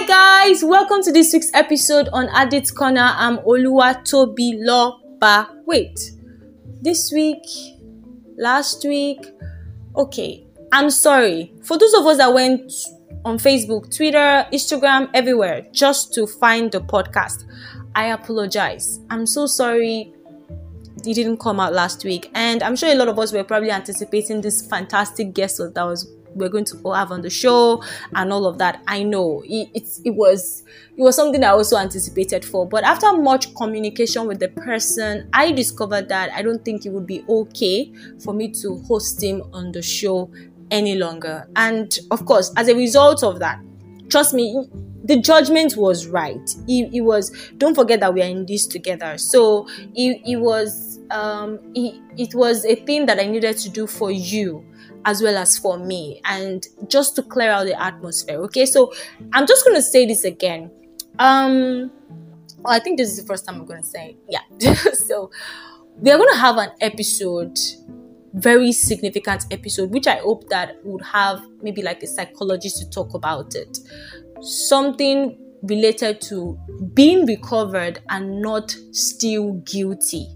Hi guys, welcome to this week's episode on Addicts Corner. I'm Oluwa Toby Loba. Wait, this week, last week, okay. I'm sorry for those of us that went on Facebook, Twitter, Instagram, everywhere just to find the podcast. I apologize. I'm so sorry it didn't come out last week, and I'm sure a lot of us were probably anticipating this fantastic guest that was we're going to have on the show and all of that. I know it, it, it was it was something I also anticipated for, but after much communication with the person, I discovered that I don't think it would be okay for me to host him on the show any longer. And of course, as a result of that, trust me, the judgment was right. It, it was. Don't forget that we are in this together. So it, it was. Um, it, it was a thing that I needed to do for you as well as for me and just to clear out the atmosphere okay? So i'm just going to say this again. Um well, i think this is the first time i'm going to say it. yeah. So we are going to have an episode very significant episode which i hope that would have maybe like a psychologist to talk about it. Something related to being recovered and not still guilty.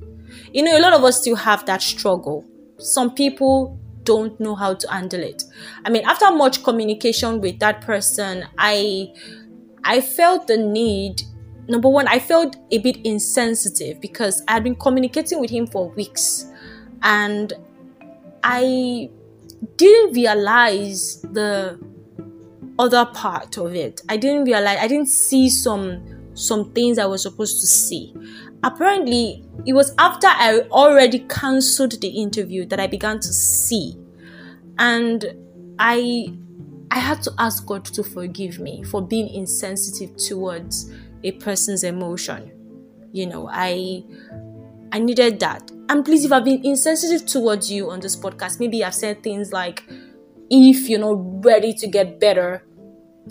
You know a lot of us still have that struggle. Some people don't know how to handle it. I mean, after much communication with that person, I I felt the need number one, I felt a bit insensitive because I had been communicating with him for weeks and I didn't realize the other part of it. I didn't realize I didn't see some some things I was supposed to see. Apparently, it was after I already cancelled the interview that I began to see. And I I had to ask God to forgive me for being insensitive towards a person's emotion. You know, I I needed that. And please, if I've been insensitive towards you on this podcast, maybe I've said things like, if you're not ready to get better,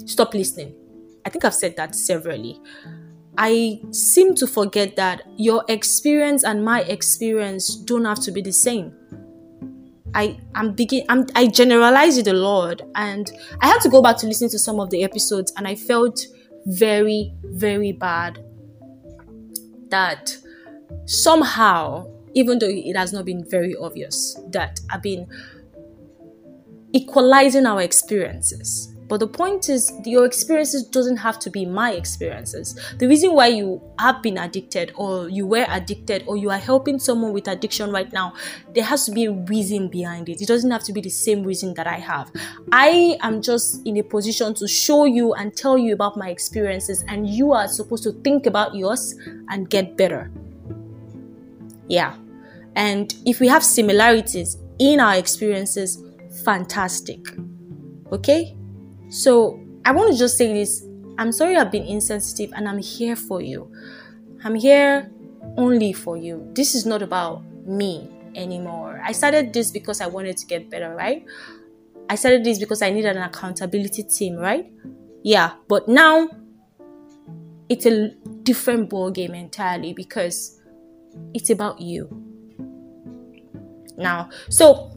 stop listening. I think I've said that severally. I seem to forget that your experience and my experience don't have to be the same. I am begin I'm, I generalize it a lot, and I had to go back to listen to some of the episodes, and I felt very very bad that somehow, even though it has not been very obvious, that I've been equalizing our experiences but the point is, your experiences doesn't have to be my experiences. The reason why you have been addicted, or you were addicted, or you are helping someone with addiction right now, there has to be a reason behind it. It doesn't have to be the same reason that I have. I am just in a position to show you and tell you about my experiences, and you are supposed to think about yours and get better. Yeah. And if we have similarities in our experiences, fantastic. Okay? So I want to just say this I'm sorry I've been insensitive and I'm here for you. I'm here only for you. This is not about me anymore. I started this because I wanted to get better, right? I started this because I needed an accountability team, right? Yeah, but now it's a different ball game entirely because it's about you. Now, so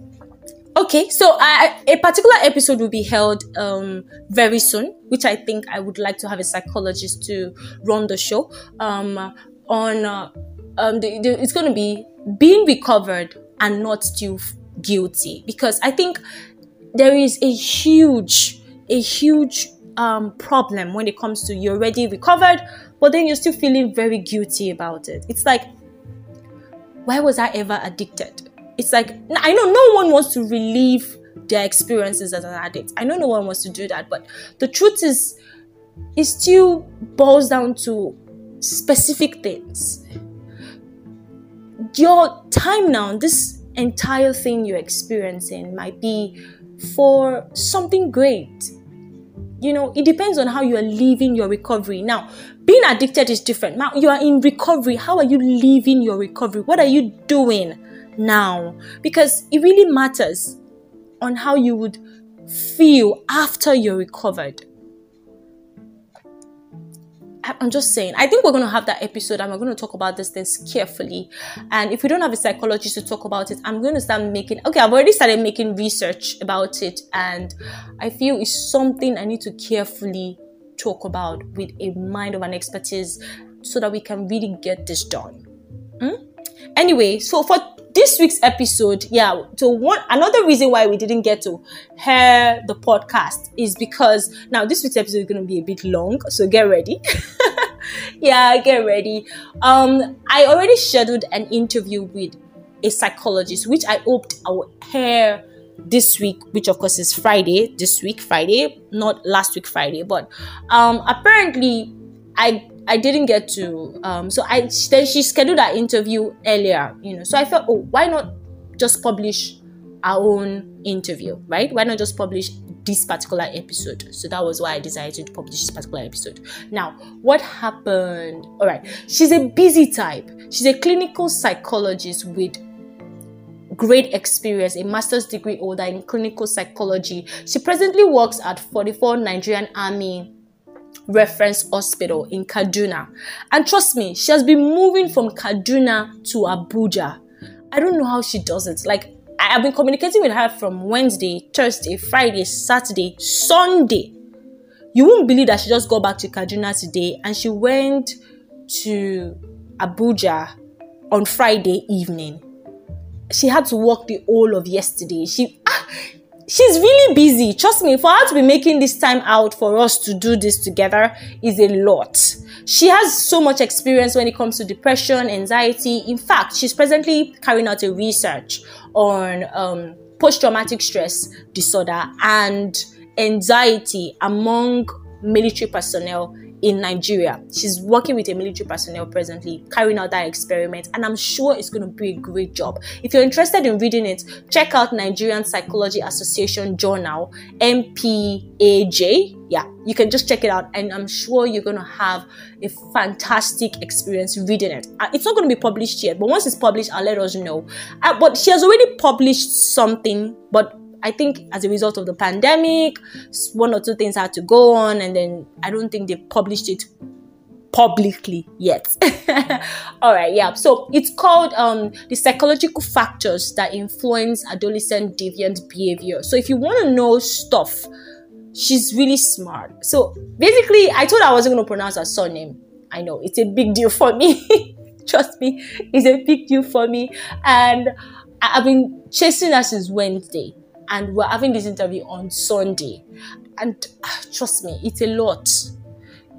Okay, so a particular episode will be held um, very soon, which I think I would like to have a psychologist to run the show. Um, on uh, um, the, the, it's going to be being recovered and not still guilty, because I think there is a huge, a huge um, problem when it comes to you're already recovered, but then you're still feeling very guilty about it. It's like, why was I ever addicted? It's like I know no one wants to relieve their experiences as an addict. I know no one wants to do that, but the truth is, it still boils down to specific things. Your time now, this entire thing you're experiencing might be for something great. You know, it depends on how you are living your recovery. Now, being addicted is different. Now, you are in recovery. How are you living your recovery? What are you doing? Now because it really matters on how you would feel after you're recovered. I'm just saying, I think we're going to have that episode and we're going to talk about these things carefully. And if we don't have a psychologist to talk about it, I'm going to start making, okay, I've already started making research about it. And I feel it's something I need to carefully talk about with a mind of an expertise so that we can really get this done. Hmm? Anyway, so for this week's episode, yeah, so one another reason why we didn't get to hear the podcast is because now this week's episode is going to be a bit long, so get ready. yeah, get ready. Um, I already scheduled an interview with a psychologist, which I hoped I would hear this week, which of course is Friday, this week, Friday, not last week, Friday. But um, apparently, I I didn't get to. Um, so I then she scheduled that interview earlier, you know. So I thought, oh, why not just publish our own interview, right? Why not just publish this particular episode? So that was why I decided to publish this particular episode. Now, what happened? All right, she's a busy type. She's a clinical psychologist with great experience, a master's degree holder in clinical psychology. She presently works at 44 Nigerian Army Reference Hospital in Kaduna. And trust me, she has been moving from Kaduna to Abuja. I don't know how she does it. Like, I've been communicating with her from Wednesday, Thursday, Friday, Saturday, Sunday. You won't believe that she just got back to Kaduna today and she went to Abuja on Friday evening she had to work the whole of yesterday. She ah, she's really busy. Trust me, for her to be making this time out for us to do this together is a lot. She has so much experience when it comes to depression, anxiety. In fact, she's presently carrying out a research on um, post traumatic stress disorder and anxiety among military personnel in Nigeria. She's working with a military personnel presently, carrying out that experiment, and I'm sure it's going to be a great job. If you're interested in reading it, check out Nigerian Psychology Association Journal, NPAJ. Yeah, you can just check it out, and I'm sure you're going to have a fantastic experience reading it. Uh, it's not going to be published yet, but once it's published, I'll let us know. Uh, but she has already published something, but I think as a result of the pandemic, one or two things had to go on, and then I don't think they published it publicly yet. All right, yeah. So it's called um, the psychological factors that influence adolescent deviant behavior. So if you want to know stuff, she's really smart. So basically, I told her I wasn't going to pronounce her surname. I know it's a big deal for me. Trust me, it's a big deal for me. And I've been chasing her since Wednesday and we're having this interview on Sunday. And uh, trust me, it's a lot.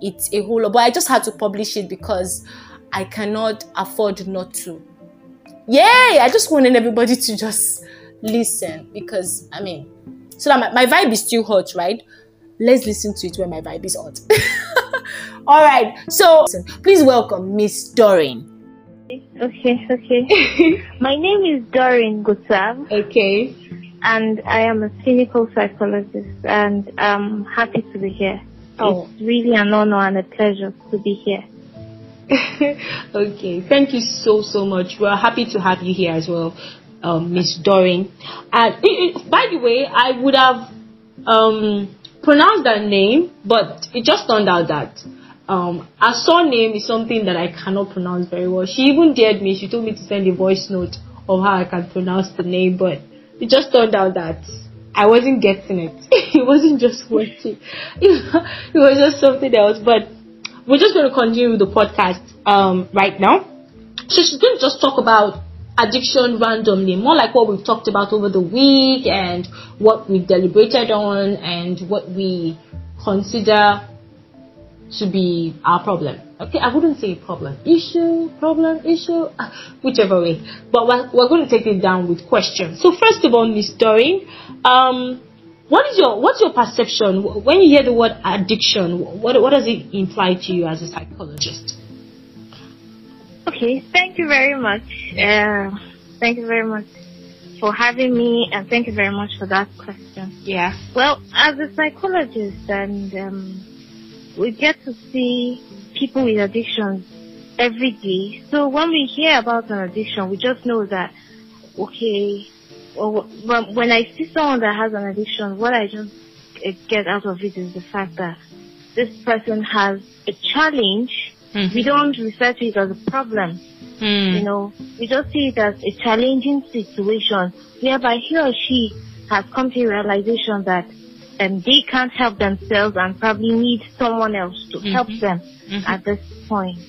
It's a whole lot. But I just had to publish it because I cannot afford not to. Yay! I just wanted everybody to just listen because, I mean, so that my, my vibe is still hot, right? Let's listen to it when my vibe is hot. All right. So, please welcome Miss Doreen. Okay, okay. my name is Doreen Gustav. Okay and I am a clinical psychologist, and I'm happy to be here. Oh. It's really an honor and a pleasure to be here. okay, thank you so so much. We're happy to have you here as well, um, Miss Doreen. And it, it, by the way, I would have um, pronounced that name, but it just turned out that um, her surname is something that I cannot pronounce very well. She even dared me. She told me to send a voice note of how I can pronounce the name, but it just turned out that I wasn't getting it. it wasn't just working. It was just something else. But we're just going to continue with the podcast um, right now. So she's going to just talk about addiction randomly, more like what we've talked about over the week and what we deliberated on and what we consider to be our problem. Okay, I wouldn't say problem, issue, problem, issue, whichever way. But we're, we're going to take it down with questions. So first of all, Miss Doreen, um, what is your what's your perception when you hear the word addiction? What what does it imply to you as a psychologist? Okay, thank you very much. Uh, thank you very much for having me, and thank you very much for that question. Yeah. Well, as a psychologist, and um, we get to see people with addictions every day. So when we hear about an addiction, we just know that, okay, when I see someone that has an addiction, what I just get out of it is the fact that this person has a challenge. Mm-hmm. We don't refer to it as a problem. Mm. You know, we just see it as a challenging situation whereby he or she has come to a realization that um, they can't help themselves and probably need someone else to Mhm. help them Mhm. at this point.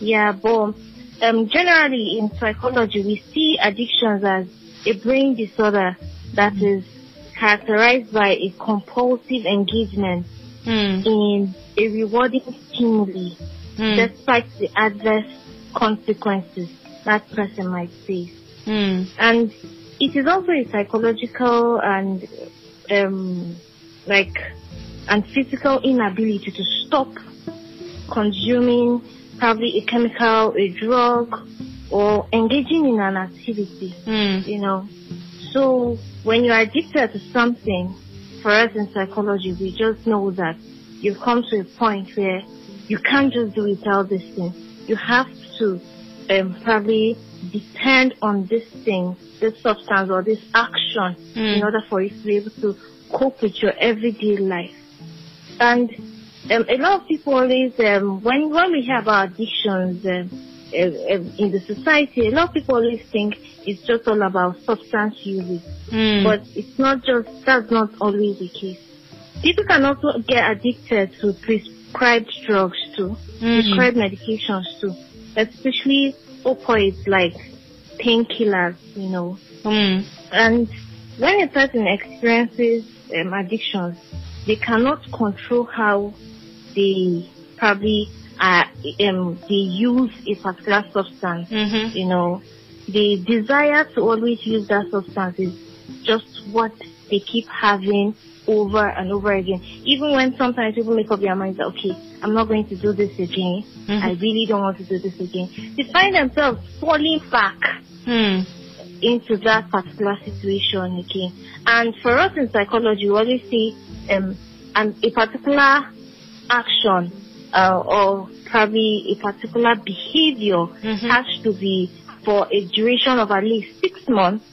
Yeah, but um, generally in psychology, we see addictions as a brain disorder that is characterized by a compulsive engagement Mm. in a rewarding stimuli Mm. despite the adverse consequences that person might face. Mm. And it is also a psychological and um, like and physical inability to stop consuming probably a chemical, a drug, or engaging in an activity. Mm. You know, so when you're addicted to something, for us in psychology, we just know that you've come to a point where you can't just do without this thing. You have to um, probably depend on this thing, this substance or this action Mm. in order for you to be able to cope with your everyday life. And um, a lot of people always, um, when when we hear about addictions uh, um, in the society, a lot of people always think it's just all about substance use. Mm. But it's not just, that's not always the case. People can also get addicted to prescribed drugs too, Mhm. prescribed medications too, especially opioids like painkillers, you know. Mm. And when a person experiences um, addictions, they cannot control how they probably uh, um, they use a particular substance. Mhm. You know, the desire to always use that substance is just what they keep having over and over again. Even when sometimes people make up their minds that okay, I'm not going to do this again. Mhm. I really don't want to do this again. They find themselves falling back Mm. Into that particular situation again. And for us in psychology, we always see um, an, a particular action uh, or probably a particular behavior Mhm. has to be for a duration of at least six months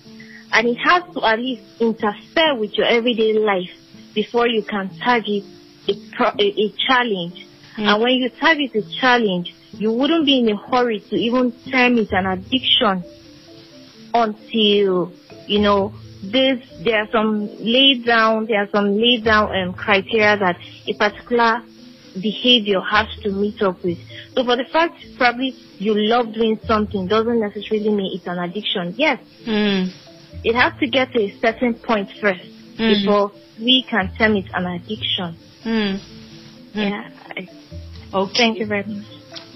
and it has to at least interfere with your everyday life before you can target a, pro- a, a challenge. Mm. And when you target a challenge, you wouldn't be in a hurry to even term it an addiction until you know this there are some laid down there are some laid down um, criteria that a particular behavior has to meet up with. So for the fact probably you love doing something doesn't necessarily mean it's an addiction. Yes, Mm. it has to get to a certain point first Mhm. before we can term it an addiction. Mm. Mm. Yeah. Okay. thank you very much.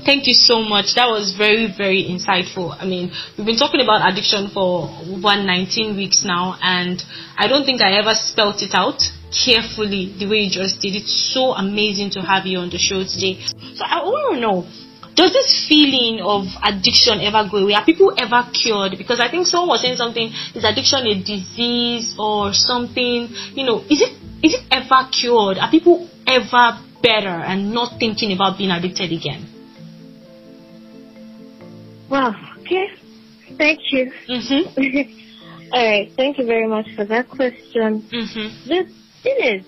Thank you so much. That was very, very insightful. I mean, we've been talking about addiction for over 19 weeks now, and I don't think I ever spelt it out carefully the way you just did. It's so amazing to have you on the show today. So I want to know. Does this feeling of addiction ever go away? Are people ever cured? Because I think someone was saying something, is addiction a disease or something? You know, is it is it ever cured? Are people ever better and not thinking about being addicted again? Wow. Okay. Thank you. Mm-hmm. All right. Thank you very much for that question. Mm-hmm. This thing is,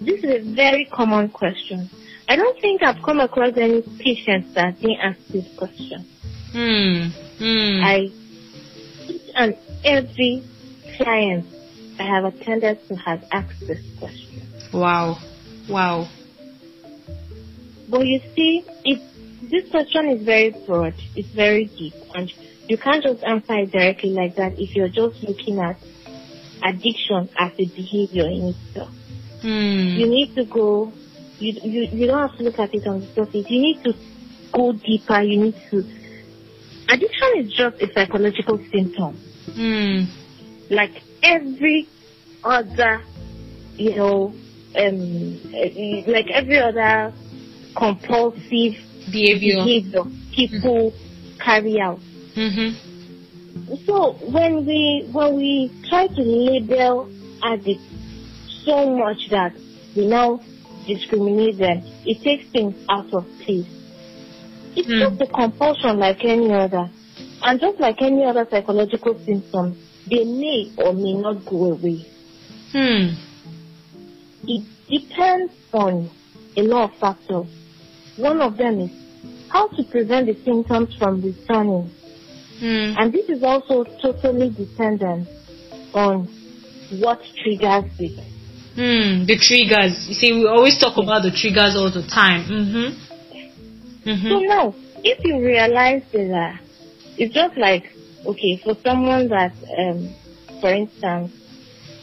this is a very common question. I don't think I've come across any patients that didn't ask this question. Mm. Mm. I, each and every client I have attended to has asked this question. wow. Wow. But you see, it, this question is very broad. It's very deep, and you can't just answer it directly like that if you're just looking at addiction as a behavior in itself. Mm. You need to go. You, you you don't have to look at it on the surface. You need to go deeper. You need to. Addiction is just a psychological symptom, Mm. like every other, you know, um, like every other compulsive Behavior. behavior people carry out. Mm-hmm. So when we when we try to label addicts so much that we now discriminate them, it takes things out of place. It's Hmm. just a compulsion like any other. And just like any other psychological symptom, they may or may not go away. Hmm. It depends on a lot of factors. One of them is how to prevent the symptoms from returning. Hmm. And this is also totally dependent on what triggers it. Hmm, the triggers. You see, we always talk about the triggers all the time. Mm-hmm. Mm-hmm. So now, if you realize that it's just like, okay, for someone that, um, for instance,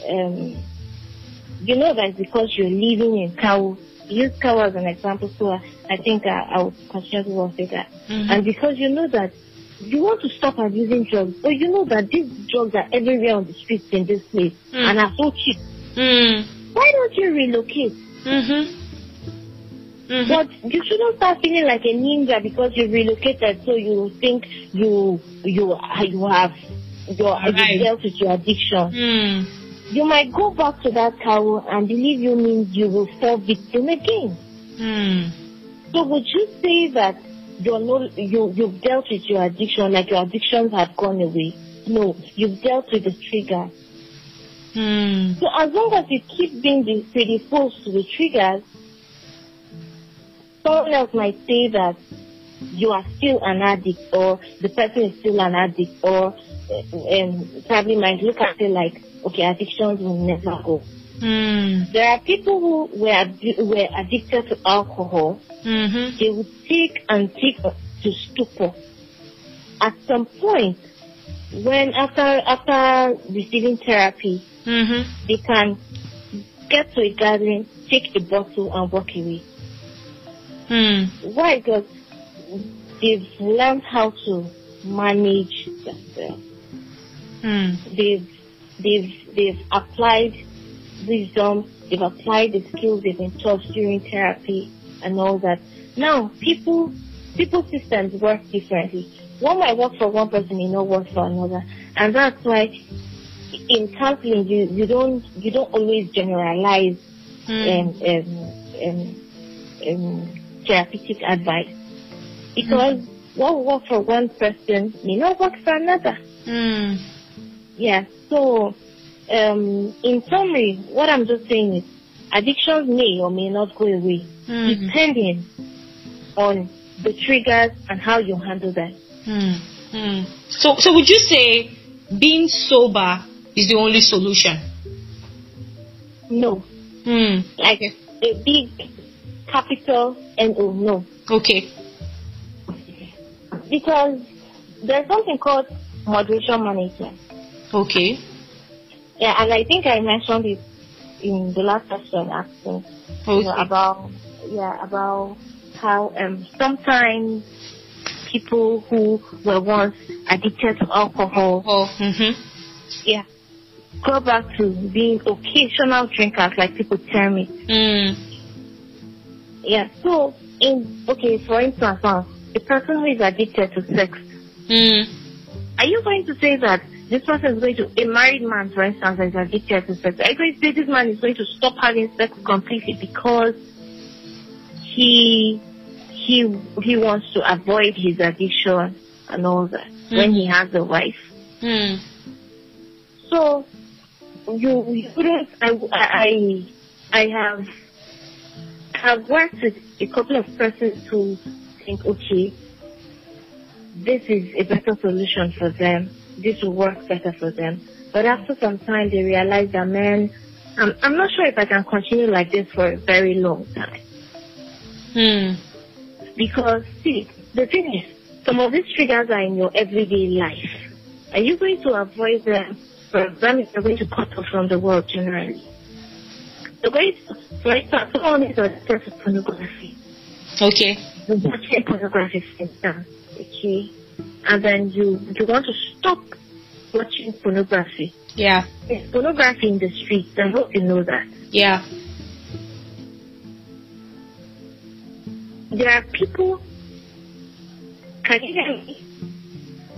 um, you know that because you're living in Kau, use Kau as an example, so I think I, I would continue to work with that. Mm-hmm. And because you know that you want to stop abusing drugs, but you know that these drugs are everywhere on the streets in this place mm. and are so cheap. Mm. Why don't you relocate? Mm-hmm. Mm-hmm. But you shouldn't start feeling like a ninja because you relocated, so you think you you you have your right. dealt with your addiction. Mm. You might go back to that cow and believe you means you will fall victim again. Mm. So would you say that you're no you you've dealt with your addiction like your addictions have gone away? No, you've dealt with the trigger. Mm. So as long as you keep being predisposed to the triggers, someone else might say that you are still an addict or the person is still an addict or um, probably might look at it like, okay, addictions will never go. Mm. There are people who were, were addicted to alcohol. Mm-hmm. They would take and take to stupor. At some point, when after after receiving therapy, mm-hmm. they can get to a gathering, take a bottle, and walk away. Mm. Why? Because they've learned how to manage themselves. Mm. They've they've they've applied wisdom. They've applied the skills they've been taught during therapy and all that. Now, people people systems work differently. One might work for one person, may not work for another, and that's why in counseling you you don't you don't always generalize mm. um, um, um, therapeutic advice because mm. what will work for one person may not work for another. Mm. Yeah. So, um, in summary, what I'm just saying is addictions may or may not go away mm. depending on the triggers and how you handle them. Mm. So, so would you say being sober is the only solution? No. Mm. Like a big capital N O no. Okay. Because there's something called moderation management. Okay. Yeah, and I think I mentioned it in the last question asking okay. you know, about yeah about how um sometimes people who were once addicted to alcohol oh, mm-hmm. yeah go back to being occasional drinkers like people tell me. Mm. Yeah. So in okay, for instance, a person who is addicted to sex. Mm. Are you going to say that this person is going to, a married man, for instance, is addicted to sex, are you going to say this man is going to stop having sex completely because he, he, he wants to avoid his addiction and all that mm. when he has a wife? Mm. So, you, you couldn't, I, I, I have, have worked with a couple of persons who think, okay, this is a better solution for them. This will work better for them. But after some time, they realize that, man, I'm, I'm not sure if I can continue like this for a very long time. Hmm. Because, see, the thing is, some of these triggers are in your everyday life. Are you going to avoid them? For example, you're going to cut off from the world generally. The way, for instance, someone is addicted to pornography. Okay. Watching pornography, for instance okay, and then you you want to stop watching pornography. Yeah. There's pornography in the streets. I hope you know that. Yeah. There are people. Can you hear me?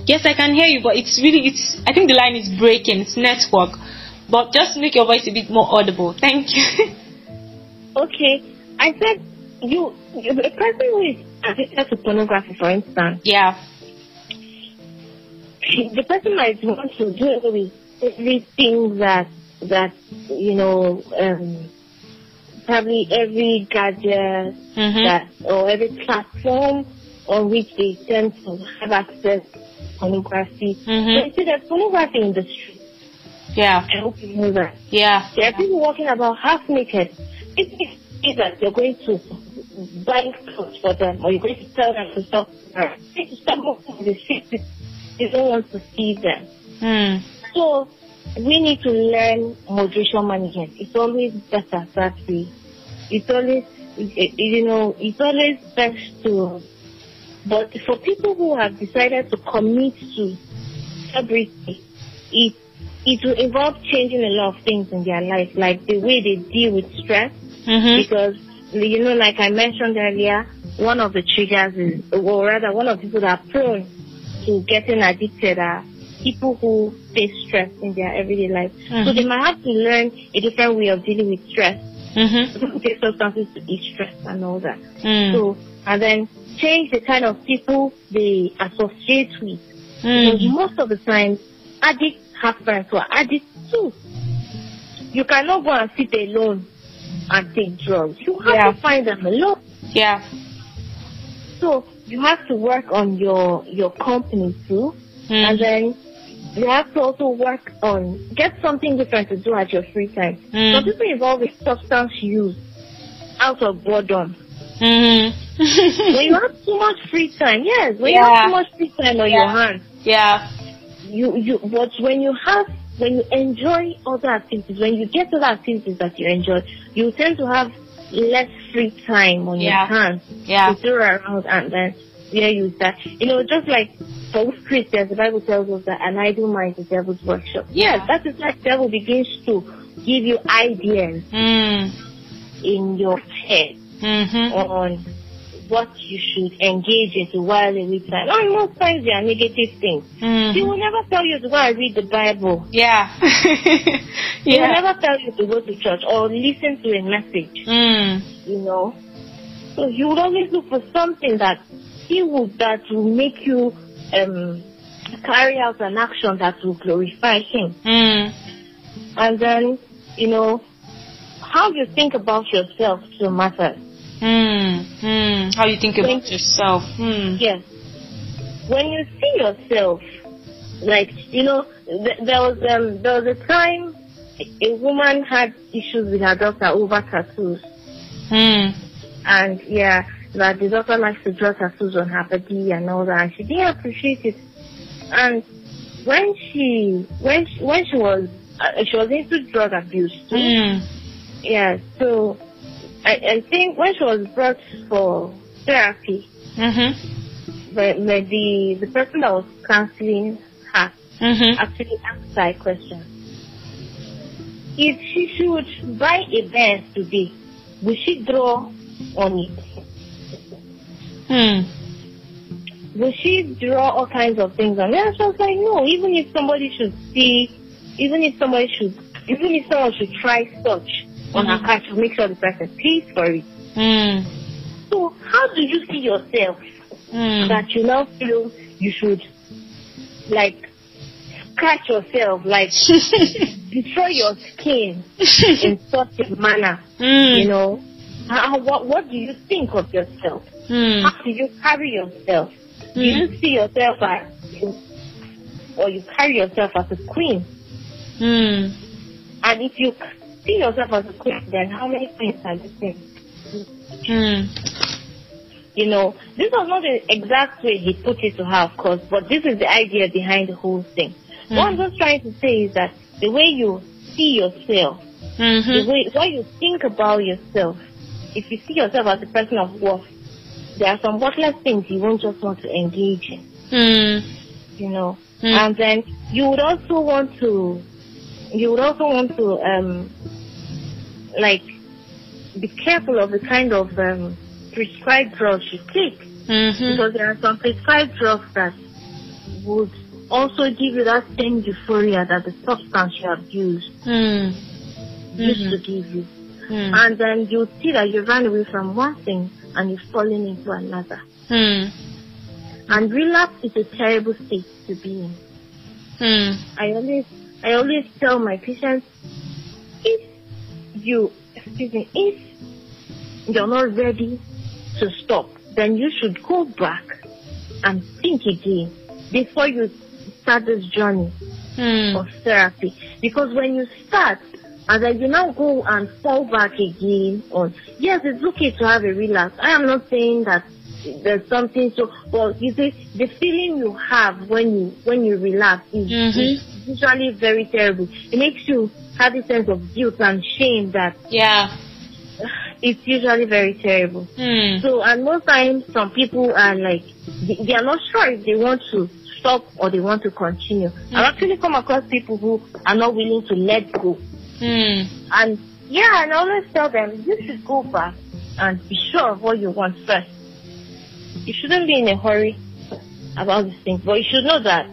Yes, I can hear you, but it's really it's. I think the line is breaking. It's network, but just make your voice a bit more audible. Thank you. okay, I said you. A person who is addicted to pornography, for instance. Yeah. The person might want to do every, everything that that you know, um, probably every gadget mm-hmm. that or every platform on which they tend to have access to pornography. Mm-hmm. So you see, there's pornography in the street. Yeah. I hope you know that. Yeah. There are people walking about half naked. If you see that you're going to buy clothes for them or you're going to tell them to stop, they need to stop in the streets. You don't want to see them. Mm. So we need to learn moderation management. It's always better that way. It's always, you know, it's always best to, but for people who have decided to commit to celebrity, it, it will involve changing a lot of things in their life, like the way they deal with stress, Mm-hmm. because, you know, like I mentioned earlier, one of the triggers is, or rather one of the people that are prone to getting addicted are people who face stress in their everyday life. So Mhm. they might have to learn a different way of dealing with stress. Mm-hmm. Take substances to ease stress and all that. Mm. So, and then change the kind of people they associate with. Because Mm. most of the time, addicts have friends who are addicts too. You cannot go and sit alone and take drugs. You have Yeah. to find them alone. Yeah. So you have to work on your your company too, and Mm. then you have to also work on get something different to do at your free time. Mm. Some people involved in substance use out of boredom. Mm-hmm. when you have too much free time, yes, when you have too much free time on your hands, yeah. you you but when you have when you enjoy other activities, when you get other activities that you enjoy, you tend to have less free time on Yeah. your hands Yeah. to throw around and then where you start. You know, just like for we Christians, the Bible tells us that an idle mind is the devil's workshop. Yeah. Yes, that is like devil begins to give you ideas Mm. in your head Mm-hmm. on what you should engage in to while away time. And most times they are negative things. He Mm. will never tell you to go and read the Bible. Yeah. He will never tell you to go to church or listen to a message, Mm. you know. So you would always look for something that he would that will make you um carry out an action that will glorify him. Mm. And then, you know, how you think about yourself to matters. Mm. Mm. How you think about Thank- yourself? Mm. Yes. When you see yourself, like you know, th- there was um there was a time a woman had issues with her doctor over tattoos, Mm. and yeah, that the doctor likes to draw tattoos on her body and all that, and she didn't appreciate it. And when she when she, when she was uh, she was into drug abuse too. Mm. Yeah, so I, I think when she was brought for therapy, Mm-hmm. the, the, the, the person that was counseling her Mm-hmm. actually asked her a question. If she should buy a Benz today, will she draw on it? Mm. Will she draw all kinds of things on it? And she was like, no, even if somebody should see, even if somebody should, even if someone should try such on her Mhm. car to make sure the person pays for it. Mm. So how do you see yourself Mm. that you now feel you should like scratch yourself, like destroy your skin in such a manner? Mm. You know, how, what what do you think of yourself? Mm. How do you carry yourself? Do you see yourself as, or you carry yourself as a queen? Mm. And if you see yourself as a queen, then how many queens are you? Mm. You know, this was not the exact way he put it to her, of course, but this is the idea behind the whole thing. What I'm just trying to say is that the way you see yourself, the Mm-hmm. way what you think about yourself, if you see yourself as a person of worth, there are some worthless things you won't just want to engage in, Mm. you know. Mm. And then you would also want to, you would also want to, um, like, be careful of the kind of um, prescribed drugs you take. Mm-hmm. Because there are some prescribed drugs that would also give you that same euphoria that the substance you abused Mm. used Mhm. to give you. Mm. And then you see that you ran away from one thing and you've fallen into another. Mm. And relapse is a terrible state to be in. Mm. I always, I always tell my patients, you, excuse me, if you're not ready to stop, then you should go back and think again before you start this journey Hmm. of therapy. Because when you start, and then you now go and fall back again on, yes, it's okay to have a relapse. I am not saying that there's something so, but you see, the feeling you have when you, when you relapse is, Mhm. is usually very terrible. It makes you have a sense of guilt and shame that Yeah. it's usually very terrible. Hmm. So, and most times some people are like, they, they are not sure if they want to stop or they want to continue. I've actually come across people who are not willing to let go. Hmm. And yeah, and I always tell them, you should go back and be sure of what you want first. You shouldn't be in a hurry about these things, but you should know that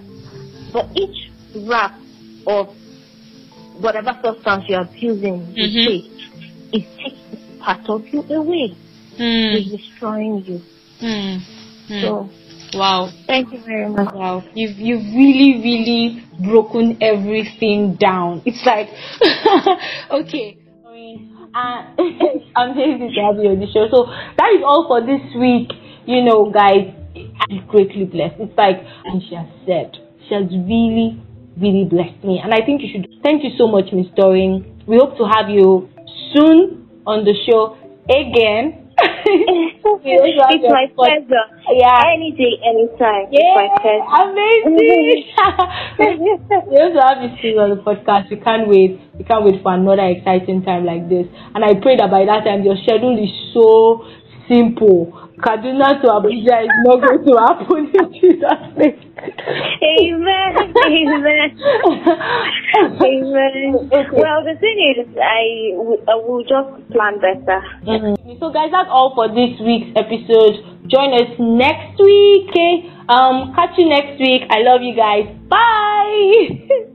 for each wrap of whatever substance you are abusing, you Mhm. take, it takes part of you away. Hmm. It's destroying you. Hmm. Hmm. So, Wow. thank you very much. Wow, you've you've really really broken everything down. It's like okay. I mean, uh, I'm happy to have you on the show. So that is all for this week. You know, guys, I'm greatly blessed. It's like and she has said, she has really really blessed me, and I think you should. Thank you so much, Miss Doreen. We hope to have you soon on the show again. it's my pleasure. Yeah. Any day, anytime. Yeah, It's my pleasure. amazing. we also have you still on the podcast. We can't wait. We can't wait for another exciting time like this. And I pray that by that time your schedule is so simple. Kaduna to Abuja is not going to happen in Jesus' name. Amen. Amen. Amen. Well, the thing is, I I will just plan better. Mhm. So guys, that's all for this week's episode. Join us next week. Okay? Um, catch you next week. I love you guys. Bye.